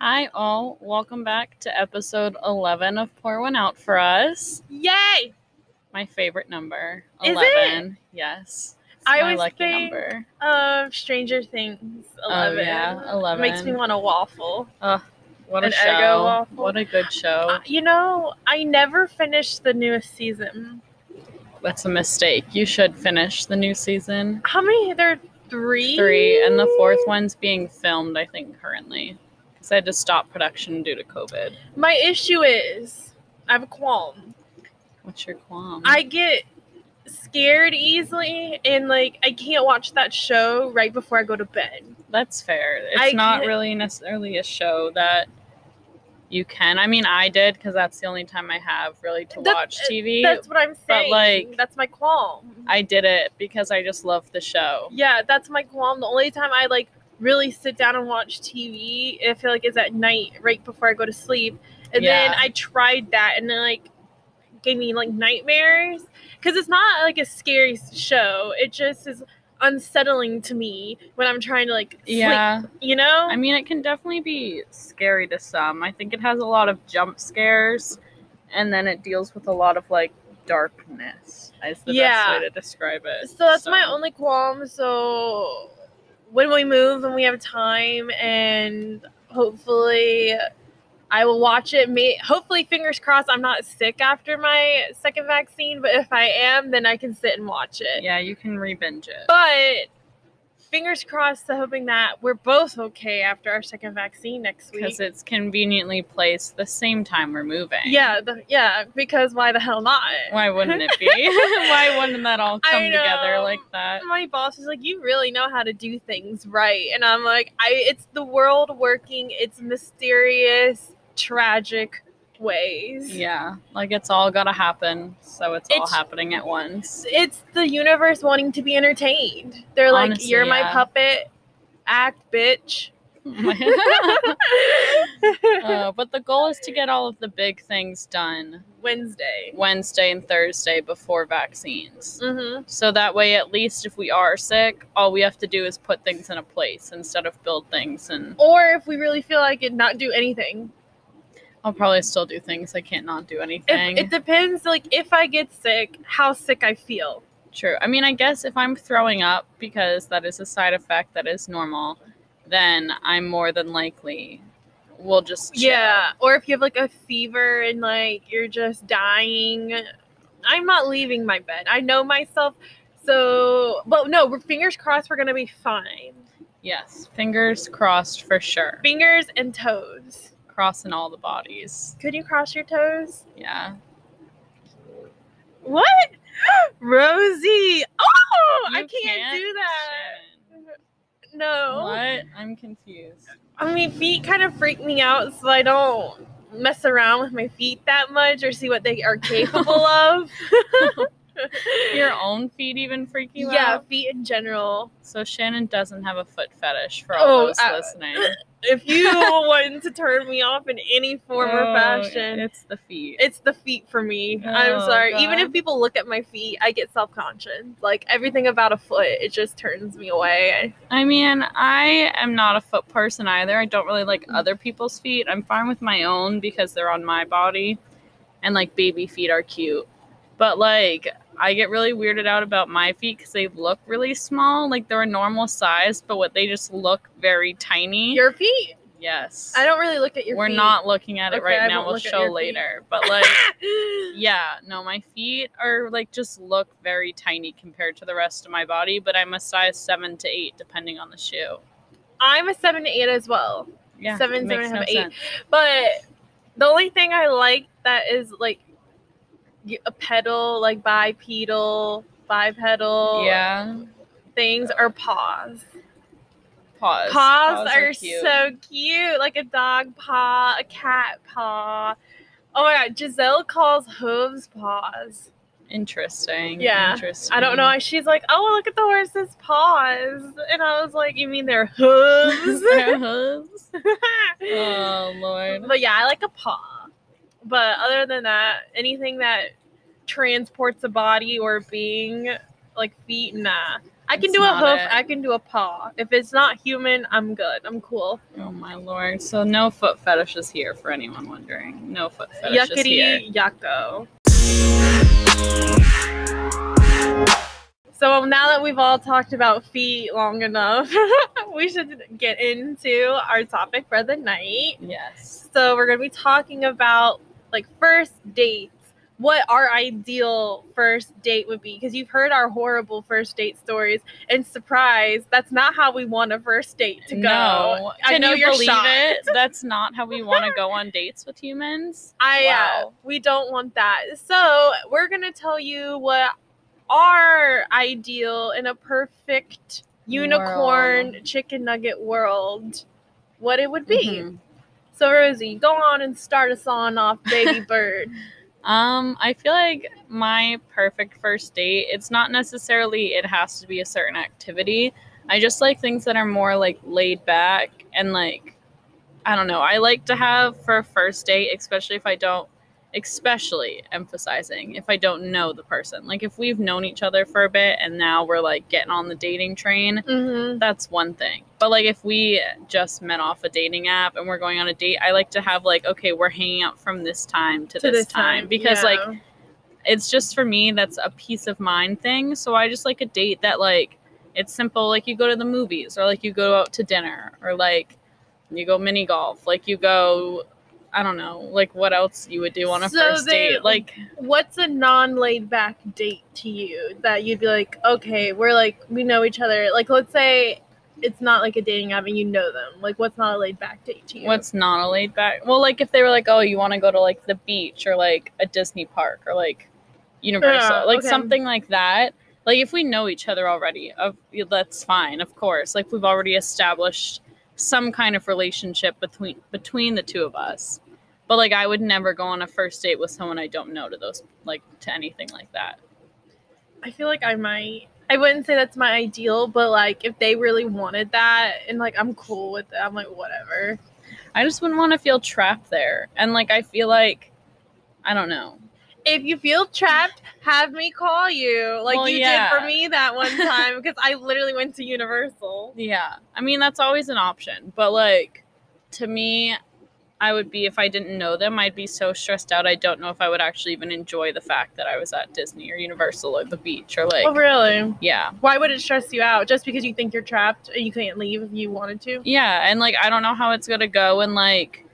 Hi, all. Welcome back to episode 11 of Pour One Out for Us. Yay! My favorite number. Is it? 11. Yes. It's I my always lucky think number. Of Stranger Things 11. Oh, yeah, 11. Makes me want a waffle. What a an Eggo show. What a good show. Uh, you know, I never finished the newest season. That's a mistake. You should finish the new season. How many? There are three? Three, and the fourth one's being filmed, I think, currently. I had to stop production due to COVID. My issue is I have a qualm. What's your qualm? I get scared easily and like I can't watch that show right before I go to bed. That's fair. It's I not can't- really necessarily a show that you can. I mean, I did because that's the only time I have really to That- watch TV. Uh, that's what I'm saying. But like- that's my qualm. I did it because I just love the show. Yeah, that's my qualm. The only time I like really sit down and watch TV, I feel like it's at night, right before I go to sleep. And then I tried that, and then like gave me like nightmares because it's not like a scary show. It just is unsettling to me when I'm trying to like sleep. Yeah. You know? I mean, it can definitely be scary to some. I think it has a lot of jump scares, and then it deals with a lot of like darkness. Is the Yeah. best way to describe it. so that's my only qualm. So when we move and we have time, and hopefully I will watch it. May hopefully, fingers crossed, I'm not sick after my second vaccine. But if I am, then I can sit and watch it. Yeah, you can re-binge it. But fingers crossed, hoping that we're both okay after our second vaccine next week. because it's conveniently placed the same time we're moving. yeah, the, yeah. Because why the hell not? Why wouldn't it be? Why wouldn't that all come together like that? my boss is like, "You really know how to do things right," and I'm like, "I it's the world working. It's mysterious, tragic ways. Yeah, like it's all gotta happen, so it's, all happening at once. It's the universe wanting to be entertained. They're like, Honestly, "You're my puppet, act, bitch." Uh, but the goal is to get all of the big things done Wednesday. Wednesday and Thursday before vaccines. Mm-hmm. So that way, at least if we are sick, all we have to do is put things in a place instead of build things. And Or if we really feel like it, not do anything. I'll probably still do things. I can't not do anything. it depends. Like if I get sick, how sick I feel. True. I mean, I guess if I'm throwing up because that is a side effect that is normal, then I'm more than likely will just chill. Yeah, or if you have like a fever and like you're just dying, I'm not leaving my bed. I know myself. So, but no, we're fingers crossed we're gonna be fine. Yes. Fingers crossed for sure. Fingers and toes. Crossing all the bodies. Could you cross your toes? Yeah. What? Rosie. Oh, I You can't, do that. Shannon. No. What? I'm confused. I mean, feet kind of freak me out, so I don't mess around with my feet that much or see what they are capable of. Your own feet even freak you yeah, out? feet in general. So Shannon doesn't have a foot fetish for all Oh, those uh, listening. If you want to turn me off in any form or Oh, fashion, It's the feet. it's the feet for me. I'm Oh, sorry. Even if people look at my feet, I get self conscious. Like everything about a foot, it just turns me away. I mean, I am not a foot person either. I don't really like Mm. other people's feet. I'm fine with my own because they're on my body. And like baby feet are cute. But like I get really weirded out about my feet because they look really small. Like they're a normal size, but what they just look very tiny. Your feet? yes. I don't really look at your feet. We're feet. not looking at it Okay, I right now. We'll show later. But like yeah, no, my feet are like just look very tiny compared to the rest of my body, but I'm a size seven to eight depending on the shoe. I'm a seven to eight as well. Yeah, Seven, seven and a half, no eight. sense. But the only thing I like that is like a pedal, like bipedal, bipedal Yeah, things are paws. paws. Paws, are, cute. so cute, like a dog paw, a cat paw. Oh my god, Giselle calls hooves paws. interesting. Yeah, interesting. I don't know. why She's like, oh, look at the horse's paws. And I was like, you mean their hooves? Their hooves. Oh lord. But yeah, I like a paw. But other than that, anything that transports a body or being like feet, nah. I can It's do a hoof. it. I can do a paw. If it's not human, I'm good. I'm cool. Oh my lord. So no foot fetishes here for anyone wondering. No foot fetishes here. Yuckity yucko. So now that we've all talked about feet long enough, we should get into our topic for the night. Yes. So we're gonna be talking about like first dates. What our ideal first date would be, because you've heard our horrible first date stories, and surprise, that's not how we want a first date to go. No. I Can know you you're believe shocked. it? That's not how we want to go on dates with humans. I uh, we don't want that. So we're gonna tell you what our ideal in a perfect unicorn World. chicken nugget world, what it would be. Mhm. So Rosie, go on and start us on off, baby bird. Um, I feel like my perfect first date, it's not necessarily it has to be a certain activity. I just like things that are more like laid back and like I don't know. I like to have for a first date, especially if I don't especially emphasizing if I don't know the person. Like if we've known each other for a bit and now we're like getting on the dating train, mm-hmm. that's one thing. But like if we just met off a dating app and we're going on a date, I like to have like okay, we're hanging out from this time to, this, time, because like it's just for me that's a peace of mind thing. So I just like a date that like it's simple like you go to the movies or like you go out to dinner or like you go mini golf, like you go I don't know, like what else you would do on a So first they- date. Like what's a non-laid back date to you that you'd be like, okay, we're like we know each other. Like let's say it's not like a dating app and you know them. Like what's not a laid back date to you? What's not a laid back? Well, like if they were like, oh, you want to go to like the beach or like a Disney park or like Universal, like okay. something like that. Like if we know each other already, of that's fine, of course. Like we've already established some kind of relationship between between the two of us. But like I would never go on a first date with someone I don't know to those like to anything like that. I feel like I might. I wouldn't say that's my ideal, but like if they really wanted that and like I'm cool with it, I'm like whatever. I just wouldn't want to feel trapped there. And like I feel like I don't know. If you feel trapped, have me call you like Well, you yeah. did for me that one time because I literally went to Universal. Yeah. I mean, that's always an option. But, like, to me, I would be, if I didn't know them, I'd be so stressed out. I don't know if I would actually even enjoy the fact that I was at Disney or Universal or the beach or, like, oh really? yeah. Why would it stress you out? Just because you think you're trapped and you can't leave if you wanted to? Yeah. And, like, I don't know how it's going to go. And, like,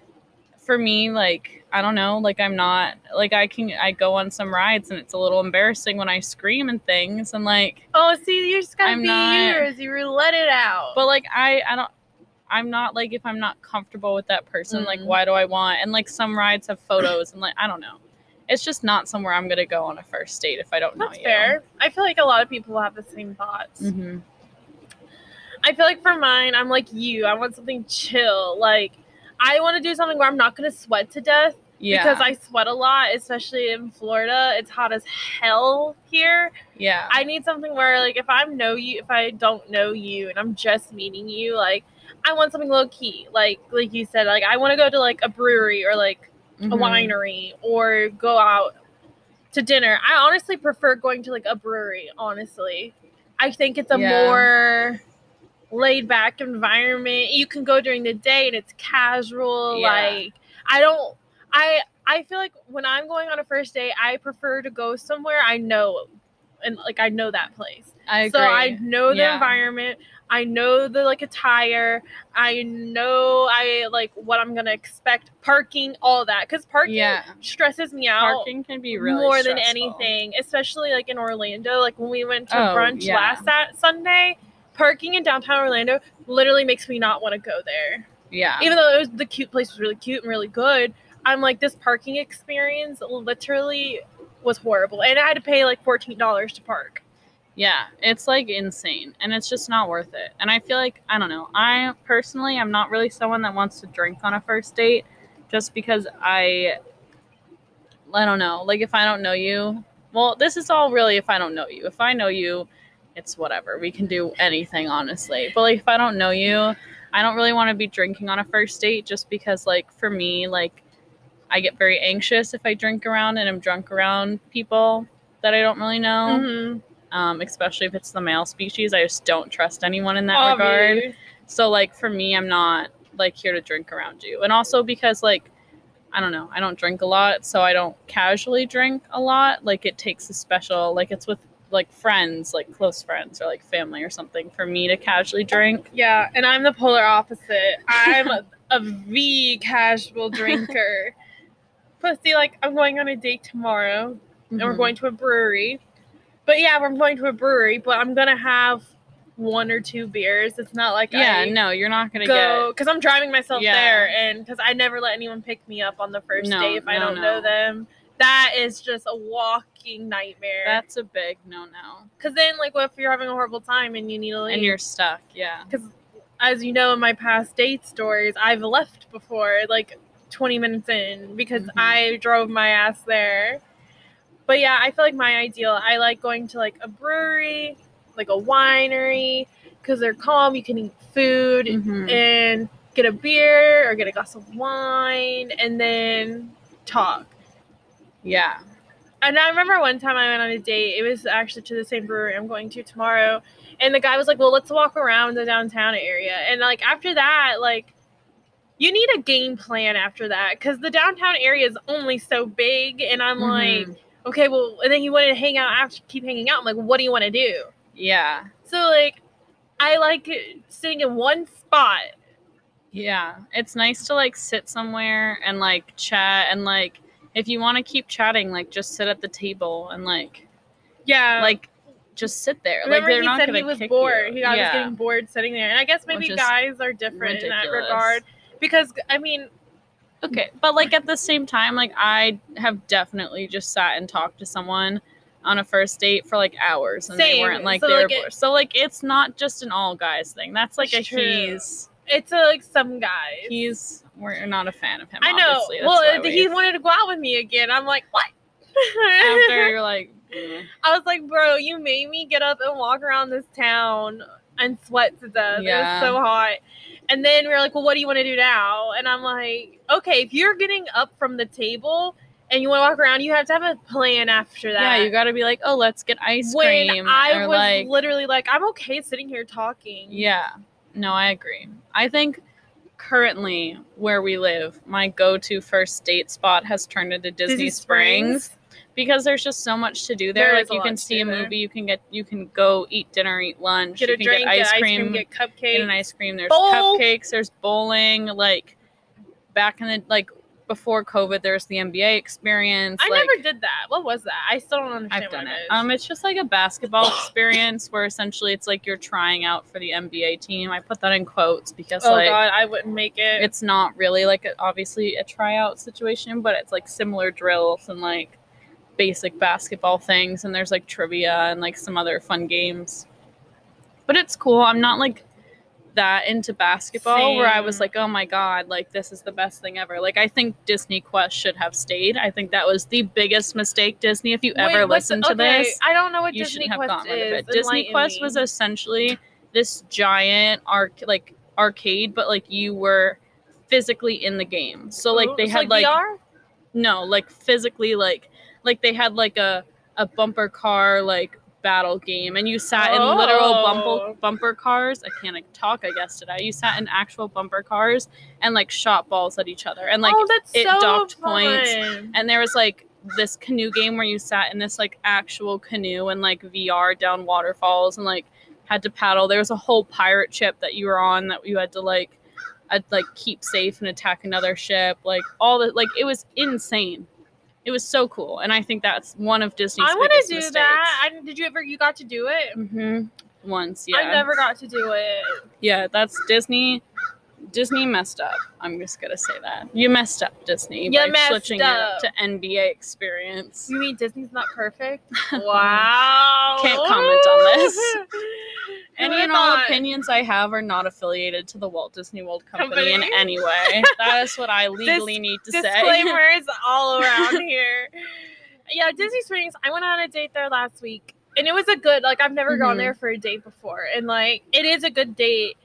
for me, like, I don't know, like, I'm not, like, I can, I go on some rides and it's a little embarrassing when I scream and things. And, like, Oh, see, you just gotta I'm be not- yours. You let it out. but like I I don't I'm not like if I'm not comfortable with that person, like Mhm. why do I want and like some rides have photos and like I don't know. It's just not somewhere I'm gonna go on a first date if I don't know That's you. fair. I feel like a lot of people have the same thoughts. hmm I feel like for mine, I'm like you. I want something chill. Like I want to do something where I'm not gonna sweat to death Yeah. because I sweat a lot, especially in Florida. It's hot as hell here. yeah. I need something where like if I know you, if I don't know you and I'm just meeting you, like I want something low key. Like like you said, like I want to go to like a brewery or like a Mhm. winery or go out to dinner. I honestly prefer going to like a brewery, honestly. I think it's a Yeah. more laid back environment. You can go during the day and it's casual. Yeah. Like I don't I I feel like when I'm going on a first date, I prefer to go somewhere I know and like I know that place. I agree. So I know the Yeah. environment. I know the like attire. I know I like what I'm gonna expect. Parking, all that, because parking yeah. stresses me out Parking can be really more than anything. Especially like in Orlando. Like when we went to Oh, brunch yeah. last Sat- Sunday, parking in downtown Orlando literally makes me not want to go there. Yeah. Even though it was the cute place was really cute and really good, I'm like this parking experience literally was horrible, and I had to pay like fourteen dollars to park. Yeah, it's like insane and it's just not worth it. And I feel like I don't know. I personally I'm not really someone that wants to drink on a first date just because I I don't know. Like if I don't know you, well, this is all really if I don't know you. If I know you, it's whatever. We can do anything honestly. But like if I don't know you, I don't really want to be drinking on a first date just because like for me like I get very anxious if I drink around and I'm drunk around people that I don't really know Mhm. um, especially if it's the male species. I just don't trust anyone in that regard. So like for me, I'm not like here to drink around you, and also because like I don't know, I don't drink a lot, so I don't casually drink a lot. Like it takes a special, like it's with like friends, like close friends or like family or something for me to casually drink. Yeah, and I'm the polar opposite. I'm a, a V casual drinker. Plus, see, like, I'm going on a date tomorrow, and we're Mhm. going to a brewery. But yeah, we're going to a brewery, but I'm gonna have one or two beers. It's not like Yeah, I no, you're not gonna go because I'm driving myself Yeah. there, and because I never let anyone pick me up on the first No, date if I don't no. know them. That is just a walking nightmare. That's a big no no. Because then, like, what if you're having a horrible time and you need to leave? And you're stuck. Yeah. Because, as you know in my past date stories, I've left before, like 20 minutes in, because Mhm. I drove my ass there. But yeah, I feel like my ideal, I like going to like a brewery, like a winery, because they're calm. You can eat food Mhm. and get a beer or get a glass of wine and then talk. Yeah. And I remember one time I went on a date. It was actually to the same brewery I'm going to tomorrow. And the guy was like, "Well, let's walk around the downtown area." And like after that, like you need a game plan after that because the downtown area is only so big. And I'm Mhm. like, okay, well, and then he wanted to hang out after, keep hanging out. I'm like, what do you want to do? Yeah. So like, I like sitting in one spot. Yeah. It's nice to like sit somewhere and like chat and like if you want to keep chatting, like just sit at the table and like Yeah, like just sit there. Remember like they're he not said he was bored. You. He got, yeah. was getting bored sitting there, and I guess maybe guys are different in that regard because I mean, Okay, but like at the same time, like I have definitely just sat and talked to someone on a first date for like hours and they weren't like So, there like, it-. So like it's not just an all guys thing. That's like a true. he's it's uh, like some guys. he's we're not a fan of him. I know. obviously. Well, we- he wanted to go out with me again. I'm like, what? after you're like mm. I was like, bro, you made me get up and walk around this town and sweat to death. Yeah. It was so hot. And then we were like, well, what do you want to do now? And I'm like, okay, if you're getting up from the table and you want to walk around, you have to have a plan after that. yeah, you got to be like, oh, let's get ice when cream. I or was like, literally like, I'm okay sitting here talking. Yeah. No, I agree. I think currently where we live, my go-to first date spot has turned into Disney, Springs. Because there's just so much to do there. There like you can see a there. movie, you can get you can go eat dinner, eat lunch, Get you a can drink, get ice get cream, get cupcakes, get an ice cream. There's Bowl. cupcakes, there's bowling, like back in the like before COVID there's the NBA experience. I like, never did that. What was that? I still don't understand I've done it. Um, it's just like a basketball experience where essentially it's like you're trying out for the NBA team. I put that in quotes because oh like god, I wouldn't make it. it's not really like a, obviously a tryout situation, but it's like similar drills and like basic basketball things, and there's like trivia and like some other fun games. But it's cool. I'm not like that into basketball where I was like, oh my god, like this is the best thing ever. Like I think Disney Quest should have stayed. I think that was the biggest mistake Disney. If you Wait, ever listen to okay, this, I don't know what you Disney shouldn't have Quest gotten rid is. of it. Disney Quest me. was essentially this giant arc like arcade, but like you were physically in the game. So like they had like VR? no, like physically like like they had like a a bumper car like battle game and you sat in literal Oh. bumper bumper cars. I can't like, talk I guess today. You sat in actual bumper cars and like shot balls at each other and like oh, it so docked fun. points, and there was like this canoe game where you sat in this like actual canoe and like VR down waterfalls and like had to paddle. There was a whole pirate ship that you were on that you had to like uh, like keep safe and attack another ship. Like all the like it was insane. It was so cool, and I think that's one of Disney's. I want to do mistakes. that. I, did you ever? You got to do it? Mhm. Once, yeah, I never got to do it. yeah. That's Disney. Disney messed up. I'm just gonna say that you messed up, Disney, You by switching it up. up to NBA experience. You mean Disney's not perfect? Wow. Can't comment on this. Any and all opinions I have are not affiliated to the Walt Disney World Company, in any way. that is what I legally need to say. Disclaimers all around here. Yeah, Disney Springs. I went on a date there last week, and it was a good. Like I've never gone Mhm. there for a date before, and like it is a good date.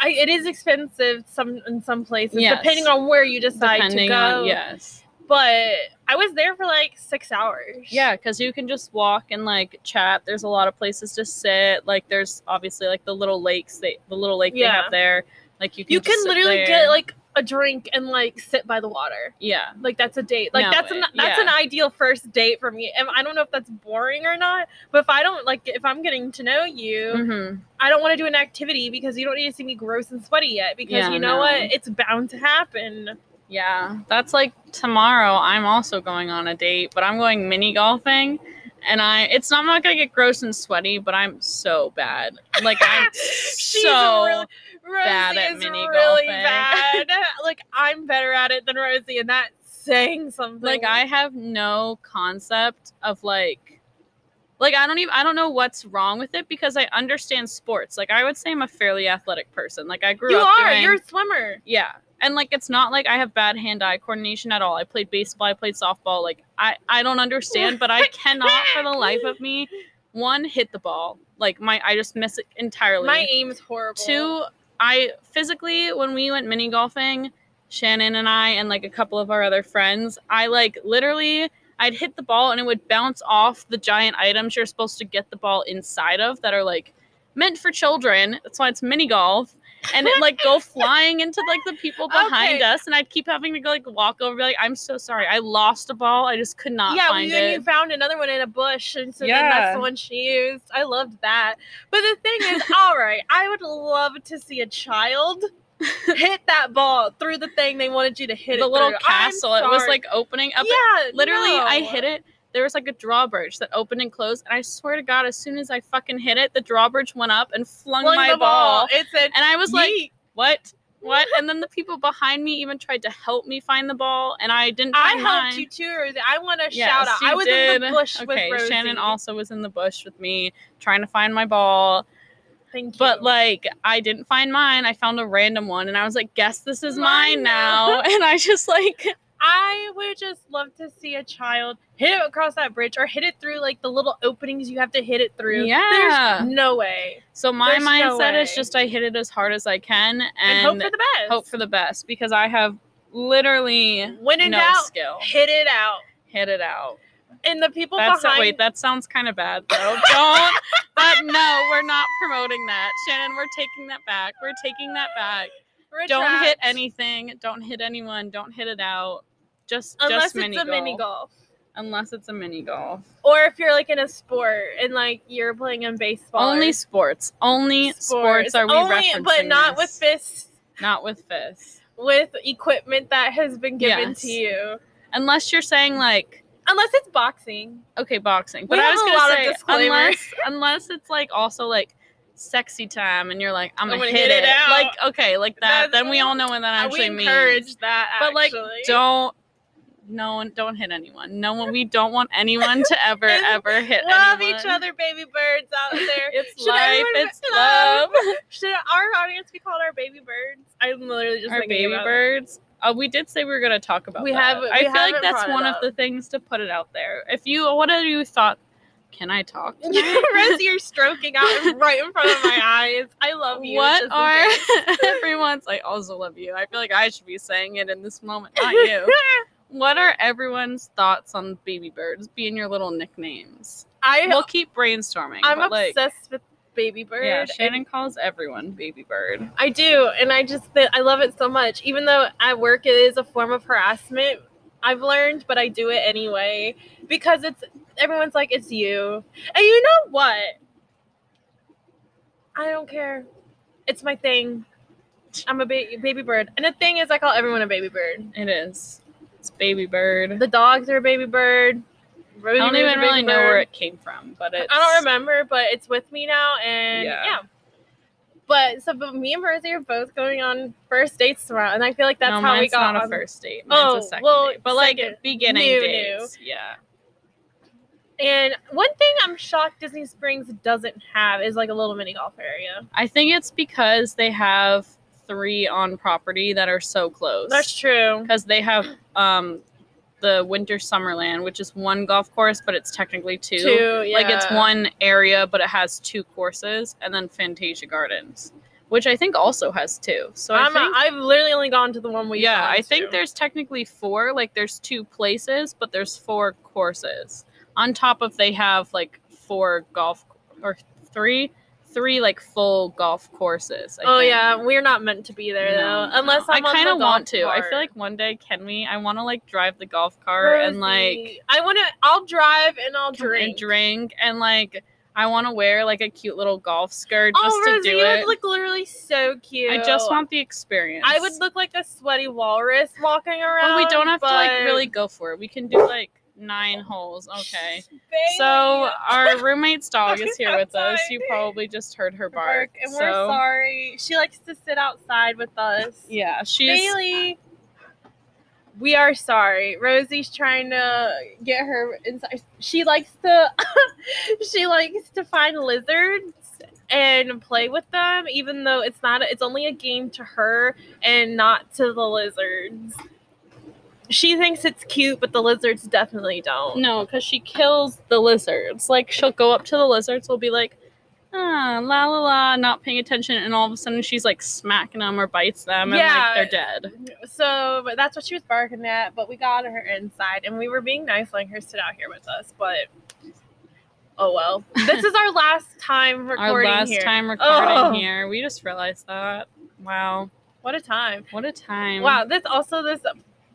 I, it is expensive some in some places, Yes. depending on where you decide Depending to go. on yes. But I was there for like six hours. Yeah, because you can just walk and like chat. There's a lot of places to sit. Like there's obviously like the little lakes they the little lake they have there. Like you can You can literally get like a drink and like sit by the water. yeah. Like that's a date. Like No, that's an that's yeah. an ideal first date for me. And I don't know if that's boring or not, but if I don't like if I'm getting to know you, hmm I don't want to do an activity because you don't need to see me gross and sweaty yet. Because Yeah, you know no. what, it's bound to happen. Yeah. That's like tomorrow. I'm also going on a date, but I'm going mini golfing. And I, it's not, I'm not gonna get gross and sweaty, but I'm so bad. Like I'm so really, bad at mini really golfing. bad. like I'm better at it than Rosie, and that's saying something. like I have no concept of like like I don't even I don't know what's wrong with it because I understand sports. Like I would say I'm a fairly athletic person. Like I grew you up are. doing- You're a swimmer. yeah. And like it's not like I have bad hand-eye coordination at all. I played baseball, I played softball. Like I I don't understand, but I cannot for the life of me one hit the ball. Like my I just miss it entirely. My aim is horrible. Two, I physically when we went mini golfing, Shannon and I and like a couple of our other friends, I like literally I'd hit the ball and it would bounce off the giant items you're supposed to get the ball inside of that are like meant for children. That's why it's mini golf. And it like go flying into like the people behind Okay. us, and I'd keep having to go like walk over, like, "I'm so sorry, I lost a ball. I just could not yeah, find then it." you found another one in a bush, and so then that's the one she used. I loved that. But the thing is, all right, I would love to see a child hit that ball through the thing they wanted you to hit the it little through. I'm castle, it was like opening up. yeah, literally i hit it there was like a drawbridge that opened and closed and i swear to god as soon as i fucking hit it the drawbridge went up and flung Flung my the ball. It said, and i was like what what and then the people behind me even tried to help me find the ball and i didn't I helped mine. you too. I want to Yes, shout out. I was in the bush okay shannon also was in the bush with me trying to find my ball. But like i didn't find mine i found a random one and i was like guess this is mine, Mine now and i just like I would just love to see a child hit it across that bridge or hit it through like the little openings you have to hit it through. Yeah. There's no way. so my There's no mindset is just i hit it as hard as i can And, and, hope for the best. hope for the best because I have literally when in no doubt, skill. hit it out. Hit it out. And the people That's behind wait, that sounds kind of bad though. Don't. but no, we're not promoting that, Shannon. We're taking that back. We're taking that back. Don't hit anything. Don't hit anyone. Don't hit it out. Just unless just it's a golf. mini golf. Unless it's a mini golf. Or if you're like in a sport and like you're playing in baseball. Only or sports. Only sports, are we Only, referencing but not with fists. Not with fists. With equipment that has been given Yes. to you. Unless you're saying like Unless it's boxing. okay, boxing. We But I was gonna say unless unless it's like also like sexy time and you're like I'm gonna, I'm gonna hit, hit it out. like okay like that. That's- then we all know what that actually we means. encourage that. but like don't no one don't hit anyone. No one we don't want anyone to ever ever hit love anyone. each other, baby birds out there. It's Should life. It's love- love. Should our audience be called our baby birds? I'm literally just Our baby birds. Uh, we did say we were going to talk about We that. have- we I feel like that's one of the things to put it out there. If you, what have you thought? Can I talk? Rosie, you're stroking out right in front of my eyes. I love you. what are everyone's? I also love you. I feel like I should be saying it in this moment, not you. what are everyone's thoughts on baby birds being your little nicknames? I We'll keep brainstorming. I'm but like, obsessed with baby bird. yeah, Shannon calls everyone baby bird. I do, and I just I love it so much. Even though at work it is a form of harassment, I've learned, but I do it anyway because it's everyone's like it's you, and you know what? I don't care. It's my thing. I'm a ba- baby bird, and the thing is, I call everyone a baby bird. It is. It's baby bird. The dogs are a baby bird. I don't even really know where it came from, but it's. I don't remember, but it's with me now, and Yeah. yeah. But so, but me and Rosie are both going on first dates tomorrow, and I feel like that's no, how we got not a first date. Mine's Oh, a second well, date. But like beginning New, dates. Yeah. And one thing I'm shocked Disney Springs doesn't have is like a little mini golf area. I think it's because they have three on property that are so close. That's true. because they have um the Winter Summerland, which is one golf course, but it's technically two. Two, yeah. Like it's one area, but it has two courses, and then Fantasia Gardens, which I think also has two. So I I'm think, I've literally only gone to the one we. yeah, I think there's technically four. Like there's two places, but there's four courses. On top of they have like four golf or three, three like full golf courses. I Oh think. yeah, we're not meant to be there No, though. Unless. I'm I kind of want to. I feel like one day can we? I want to like drive the golf cart and like I want to. I'll drive and I'll drink. and drink and like I want to wear like a cute little golf skirt oh, just oh, to Rosie, do you it. would look literally so cute. I just want the experience. I would look like a sweaty walrus walking around. Well, we don't have to like really go for it. We can do like nine holes. Okay. Bailey, So our roommate's dog is here with us. You probably just heard her bark. and so, we're sorry. She likes to sit outside with us. Yeah, she's Bailey, we are sorry. Rosie's trying to get her inside. She likes to she likes to find lizards and play with them even though it's not it's only a game to her and not to the lizards. She thinks it's cute, but the lizards definitely don't. no, because she kills the lizards. Like she'll go up to the lizards, will be like, ah, la la la, not paying attention, and all of a sudden she's like smacking them or bites them, and Yeah. like they're dead. So, but that's what she was barking at. But we got her inside, and we were being nice, letting her sit out here with us. But oh well. this is our last time recording. Our last here. time recording Oh. here, we just realized that. Wow, What a time! what a time! Wow. This also this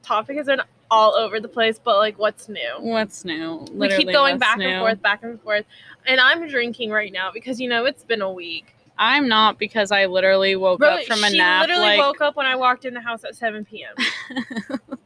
topic has been all over the place. But like, what's new? what's new? we keep going back new? and forth, back and forth. And I'm drinking right now because you know it's been a week. I'm not because I literally woke Ro- up from a she nap. literally like, woke up when I walked in the house at 7 p.m.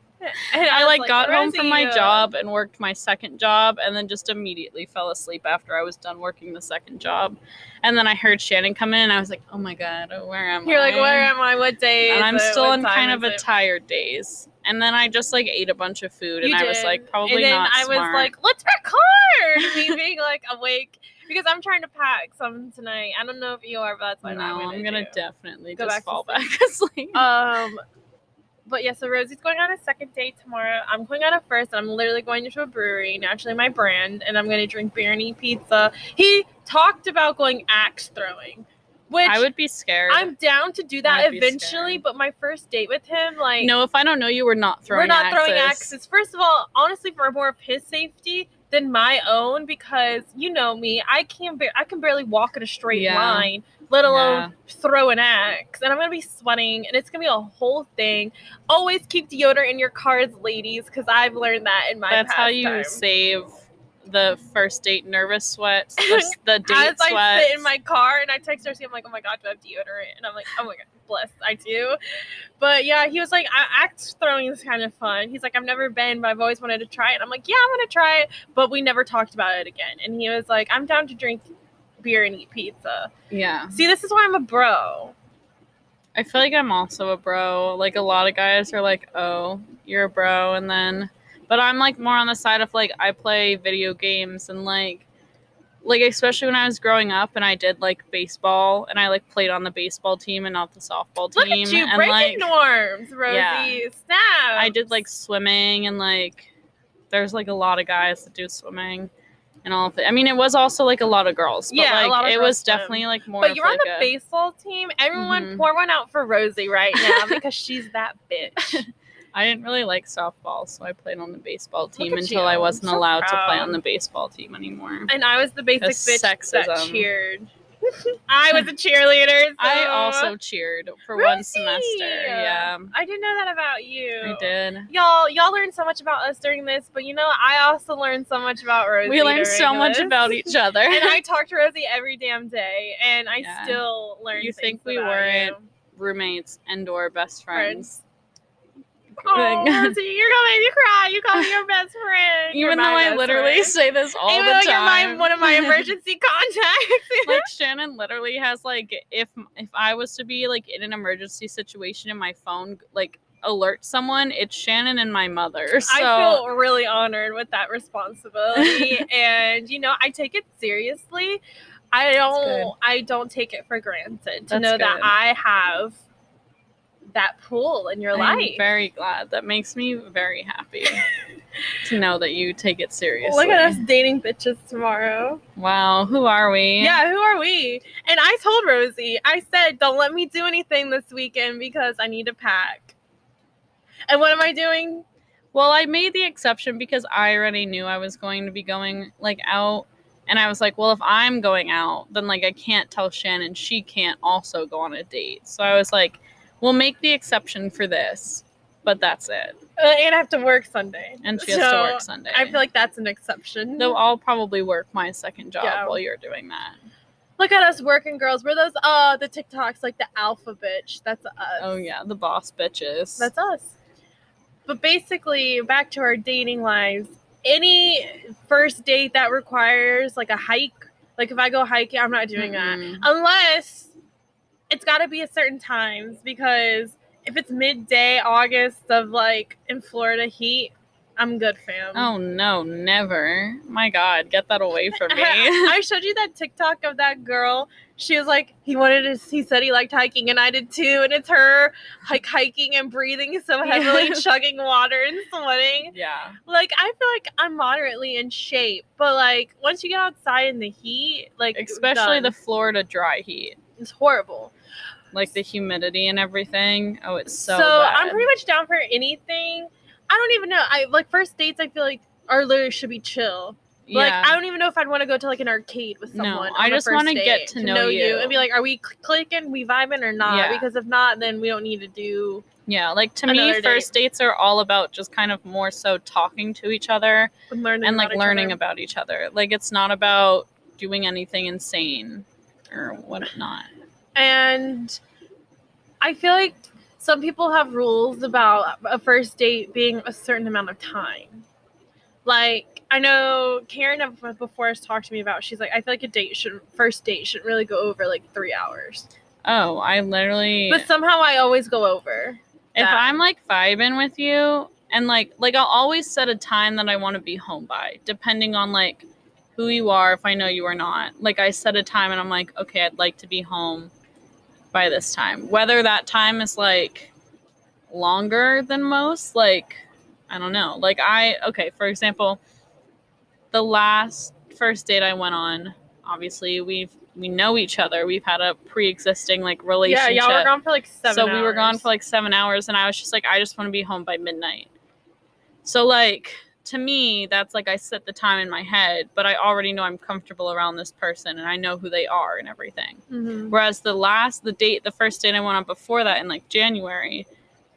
And I was like got home from my job and worked my second job and then just immediately fell asleep after I was done working the second job. And then I heard Shannon come in and I was like, "Oh my god, where am I? You're like, where am I? What day? And I'm still in kind of a it?" tired days. And then I just like ate a bunch of food and You I was like, probably and then not I was like, let's record. Me being like awake because I'm trying to pack some tonight. I don't know if you are, but that's no, what I'm gonna, I'm gonna do. definitely Go just back fall back asleep. Um, but yeah, so Rosie's going on a second date tomorrow. I'm going on a first. And I'm literally going to a brewery, naturally my brand, and I'm going to drink beer and eat pizza. He talked about going axe throwing, which I would be scared. I'm down to do that eventually. But my first date with him, like, no, if I don't know you, we're not throwing. we're not throwing axes. axes. First of all, honestly, for more of his safety than my own, because you know me, I can't. Ba- I can barely walk in a straight Yeah. line, let alone Yeah. throw an axe. And I'm gonna be sweating, and it's gonna be a whole thing. Always keep deodorant in your cars, ladies, because I've learned that in my. That's how you pastime. save the first date nervous sweat, the, the date As I sweats. sit in my car and I text Darcy, I'm like, oh my god, do I have deodorant? And I'm like, oh my god, bless, I do. But yeah, he was like, "A- axe throwing is kind of fun. He's like, I've never been, but I've always wanted to try it. I'm like, yeah, I'm gonna try it. But we never talked about it again. And he was like, I'm down to drink beer and eat pizza. yeah. See, this is why I'm a bro. I feel like I'm also a bro. Like a lot of guys are like, "Oh, you're a bro," and then, but I'm like more on the side of like I play video games and like, like especially when I was growing up and I did like baseball and I like played on the baseball team and not the softball team. Look at you and breaking like norms, Rosie. Yeah. Snap. I did like swimming and like there's like a lot of guys that do swimming. And all of it. I mean, it was also like a lot of girls. But, Yeah, a lot of it was definitely like more. But you're on like, the a- baseball team. Everyone Mhm. pour one out for Rosie right now because she's that bitch. I didn't really like softball, so I played on the baseball team until you. I wasn't so allowed to play on the oh. baseball team anymore. And I was the basic That's bitch that cheered. I was a cheerleader. So I also cheered for one semester. Yeah, I didn't know that about you. I did. Y'all, y'all learned so much about us during this, but you know, I also learned so much about Rosie. We learned so during much about each other. and I talked to Rosie every damn day, and I Yeah. still learn. You think we about weren't you. Roommates and or best friends. Oh, you're gonna make me cry. You call me your best friend. Even though I literally friend. say this all the time. Even the though time. you're my one of my emergency contacts. like Shannon literally has like if if I was to be like in an emergency situation and my phone like alert someone, it's Shannon and my mother. So I feel really honored with that responsibility, and you know, I take it seriously. I don't. I don't take it for granted to That's know that. I have that pool in your I'm life. very glad. That makes me very happy. to know that you take it seriously. Look at us dating bitches tomorrow. Wow, who are we? Yeah, who are we? And I told Rosie, I said, don't let me do anything this weekend because I need to pack. And what am I doing? Well, I made the exception because I already knew I was going to be going like out. And I was like, well, if I'm going out, then like I can't tell Shannon she can't also go on a date. So I was like, we'll make the exception for this, but that's it. Uh, and I have to work Sunday. And she has So, to work Sunday. I feel like that's an exception. Though I'll probably work my second job Yeah. while you're doing that. Look at us working girls. We're those uh the TikToks like the alpha bitch. That's us. Oh yeah, the boss bitches. That's us. But basically, back to our dating lives. Any first date that requires like a hike, like if I go hiking, I'm not doing that. Mm-mm. Unless it's got to be at certain times because if it's midday August of like in Florida heat, I'm good, fam. Oh no, never. My God, get that away from me. I showed you that TikTok of that girl. She was like, he wanted to. He said he liked hiking, and I did too. And it's her like hiking and breathing so heavily, Yeah. chugging water and sweating. yeah. Like I feel like I'm moderately in shape, but like once you get outside in the heat, like Especially the. Florida dry heat. it's horrible. Like the humidity and everything. Oh, it's so, So, bad. I'm pretty much down for anything. I don't even know. I like first dates. I feel like are literally should be chill. Like yeah. I don't even know if I'd want to go to like an arcade with No, someone. I on a just wanna get to know you. and be like, are we clicking, we vibing or not? Yeah. Because if not, then we don't need to do. yeah, like to me, date. first dates are all about just kind of more so talking to each other Learning and like learning other. about each other. Like it's not about doing anything insane or whatnot. And I feel like some people have rules about a first date being a certain amount of time. Like I know Karen before has talked to me about. She's like, I feel like a date should first date shouldn't really go over like three hours. Oh, I literally. But somehow I always go over. if that. I'm like vibing with you and like like I'll always set a time that I want to be home by, depending on like who you are, if I know you or not. Like I set a time and I'm like, okay, I'd like to be home by this time. Whether that time is like longer than most, like I don't know. Like I okay, for example, the last first date I went on, obviously we've we know each other. We've had a pre-existing like relationship. Yeah, y'all were gone for like seven. so we were gone for like seven hours and i was just like i just want to be home by midnight so like to me that's like i set the time in my head but i already know i'm comfortable around this person and i know who they are and everything Mhm. whereas the last the date the first date i went on before that in like january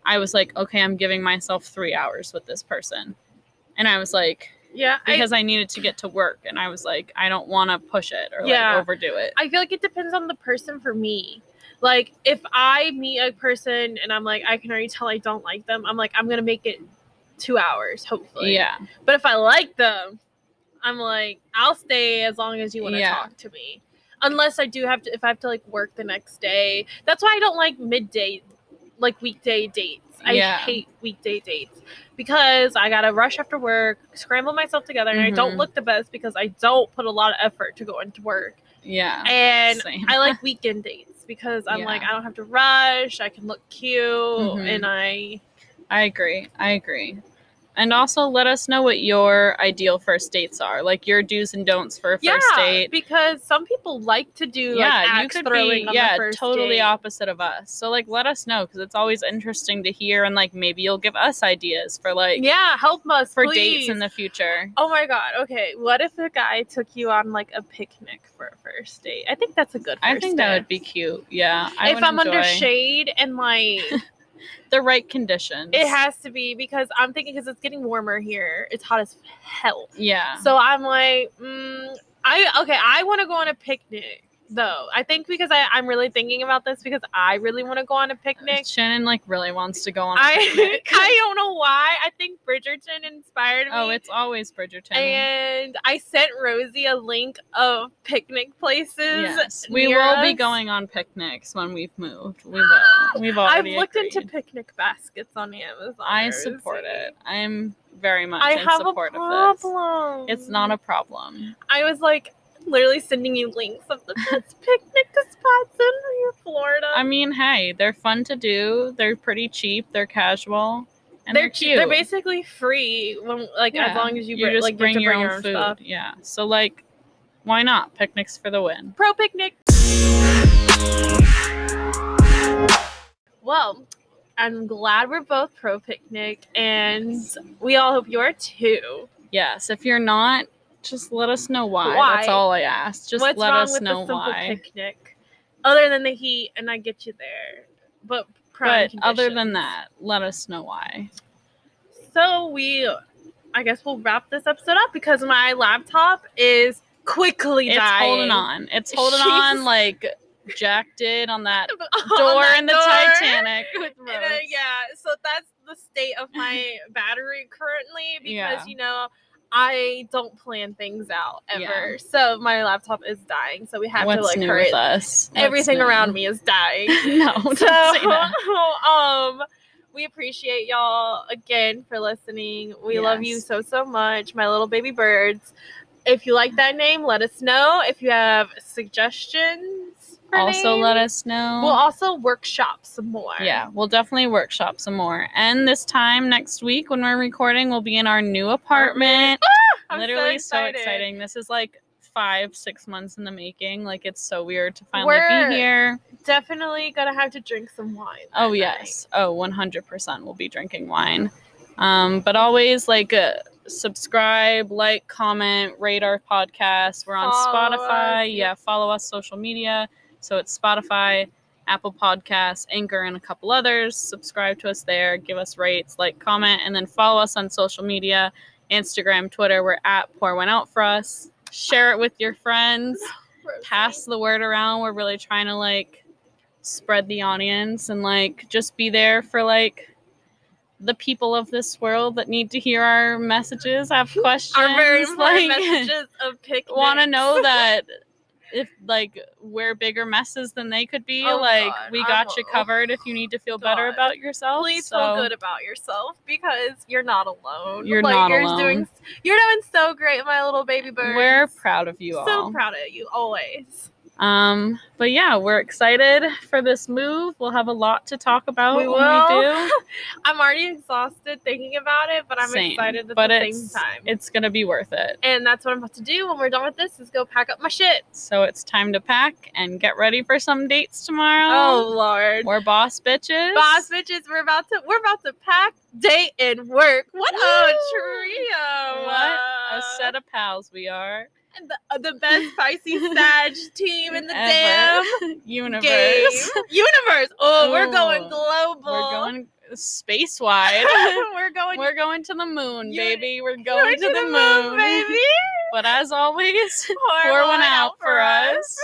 i was like okay i'm giving myself three hours with this person and i was like Yeah, I, because I, needed to get to work and i was like i don't want to push it or Yeah. like overdo it I feel like it depends on the person for me. Like if I meet a person and I'm like I can already tell I don't like them, I'm like I'm gonna make it two hours, hopefully. yeah But if I like them, I'm like I'll stay as long as you want to Yeah. talk to me. Unless I do have to, if I have to like work the next day. That's why I don't like midday, like weekday dates. I Yeah. hate weekday dates because I gotta rush after work, scramble myself together, and I don't Mhm. look the best because I don't put a lot of effort to go into work. yeah And Same. I like weekend dates because I'm Yeah. like, I don't have to rush. I can look cute, Mhm. and I I agree. I agree. And also let us know what your ideal first dates are, like your do's and don'ts for a first yeah, date. because some people like to do yeah, like you could throwing be on yeah, the first totally date. opposite of us. So like let us know because it's always interesting to hear and like maybe you'll give us ideas for like Yeah, help us for please. dates in the future. Oh my god. Okay, what if a guy took you on like a picnic for a first date? I think that's a good. First I think that would be cute. Yeah, I if I'm under shade and like the right conditions. it has to be because I'm thinking because it's getting warmer here. It's hot as hell. Yeah. So I'm like, mm, I okay, I want to go on a picnic though. I think because I, I'm really thinking about this because I really want to go on a picnic. Shannon like really wants to go on a I picnic. I don't know why. I think Bridgerton inspired oh, me. oh, it's always Bridgerton. and I sent Rosie a link of picnic places. Yes, we will be going on picnics when we've moved. We will. We've already. I've looked into picnic baskets on Amazon. I support it. I'm very much I in have a support of this. problem. It's not a problem. I was like literally sending you links of the best picnic spots in Florida. I mean, hey, they're fun to do. They're pretty cheap. They're casual, and they're, they're cute. They're basically free when like as long as you, you bring, just like bring get to your bring own your own food. stuff. Yeah. So like, why not picnics for the win? Pro picnic. Well, I'm glad we're both pro picnic, and we all hope you are too. Yes. If you're not, just let us know why. Why? That's all I ask. Just What's let wrong us with know the simple why. picnic? Other than the heat, and I get you there, but But other than that, let us know why. so we, I guess we'll wrap this episode up because my laptop is quickly dying. It's dying. holding on. It's holding She's- on like Jack did on that On door that in the door. Titanic uh, yeah, so that's the state of my battery currently because Yeah. you know I don't plan things out ever. Yeah. So my laptop is dying. So we have What's to like hurry. with us? What's Everything new? around me is dying. no, so um we appreciate y'all again for listening. We love you so so much, my little baby birds. If you like that name, let us know. If you have suggestions, Also, let us know. We'll also workshop some more. yeah, we'll definitely workshop some more. And this time next week when we're recording, we'll be in our new apartment. I'm so Literally so, excited. exciting. This is like five, six months in the making. Like it's so weird to finally We're- be here. Definitely gonna have to drink some wine. Oh yes. Oh, 100% we'll be drinking wine. Um, but always like uh, subscribe, like, comment, rate our podcast. We're on Follow Spotify. us, Yeah, follow us social media. So it's Spotify, Apple Podcasts, Anchor, and a couple others. Subscribe to us there. Give us rates, like, comment, and then follow us on social media, Instagram, Twitter. We're at Pour One Out for Us. Share it with your friends pass the word around. We're really trying to like spread the audience and like just be there for like the people of this world that need to hear our messages, have questions, Our very like messages of picnics. want to know that if like we're bigger messes than they could be, Oh, like God, we got you covered if you need to feel better about yourself. Please So, feel good about yourself because you're not alone. You're like, not you're alone. Doing, you're doing so great, my little baby bird. We're proud of you so all. proud of you always. Um, but yeah, we're excited for this move. We'll have a lot to talk about We when will. we do. I'm already exhausted thinking about it, but I'm Same, excited at but the it's same time. it's gonna be worth it. and that's what I'm about to do when we're done with this is go pack up my shit. So it's time to pack and get ready for some dates tomorrow. Oh lord. we're boss bitches. Boss bitches, we're about to we're about to pack, date, and work. What a Woo! trio! What a set of pals we are. And the, uh, the best Pisces Sag team in the Ever. damn universe. game. Universe. Oh, we're going global. We're going space wide. we're going. we're going to the moon, baby. We're going going to, the, moon. baby. But as always, Pour, pour one out for us.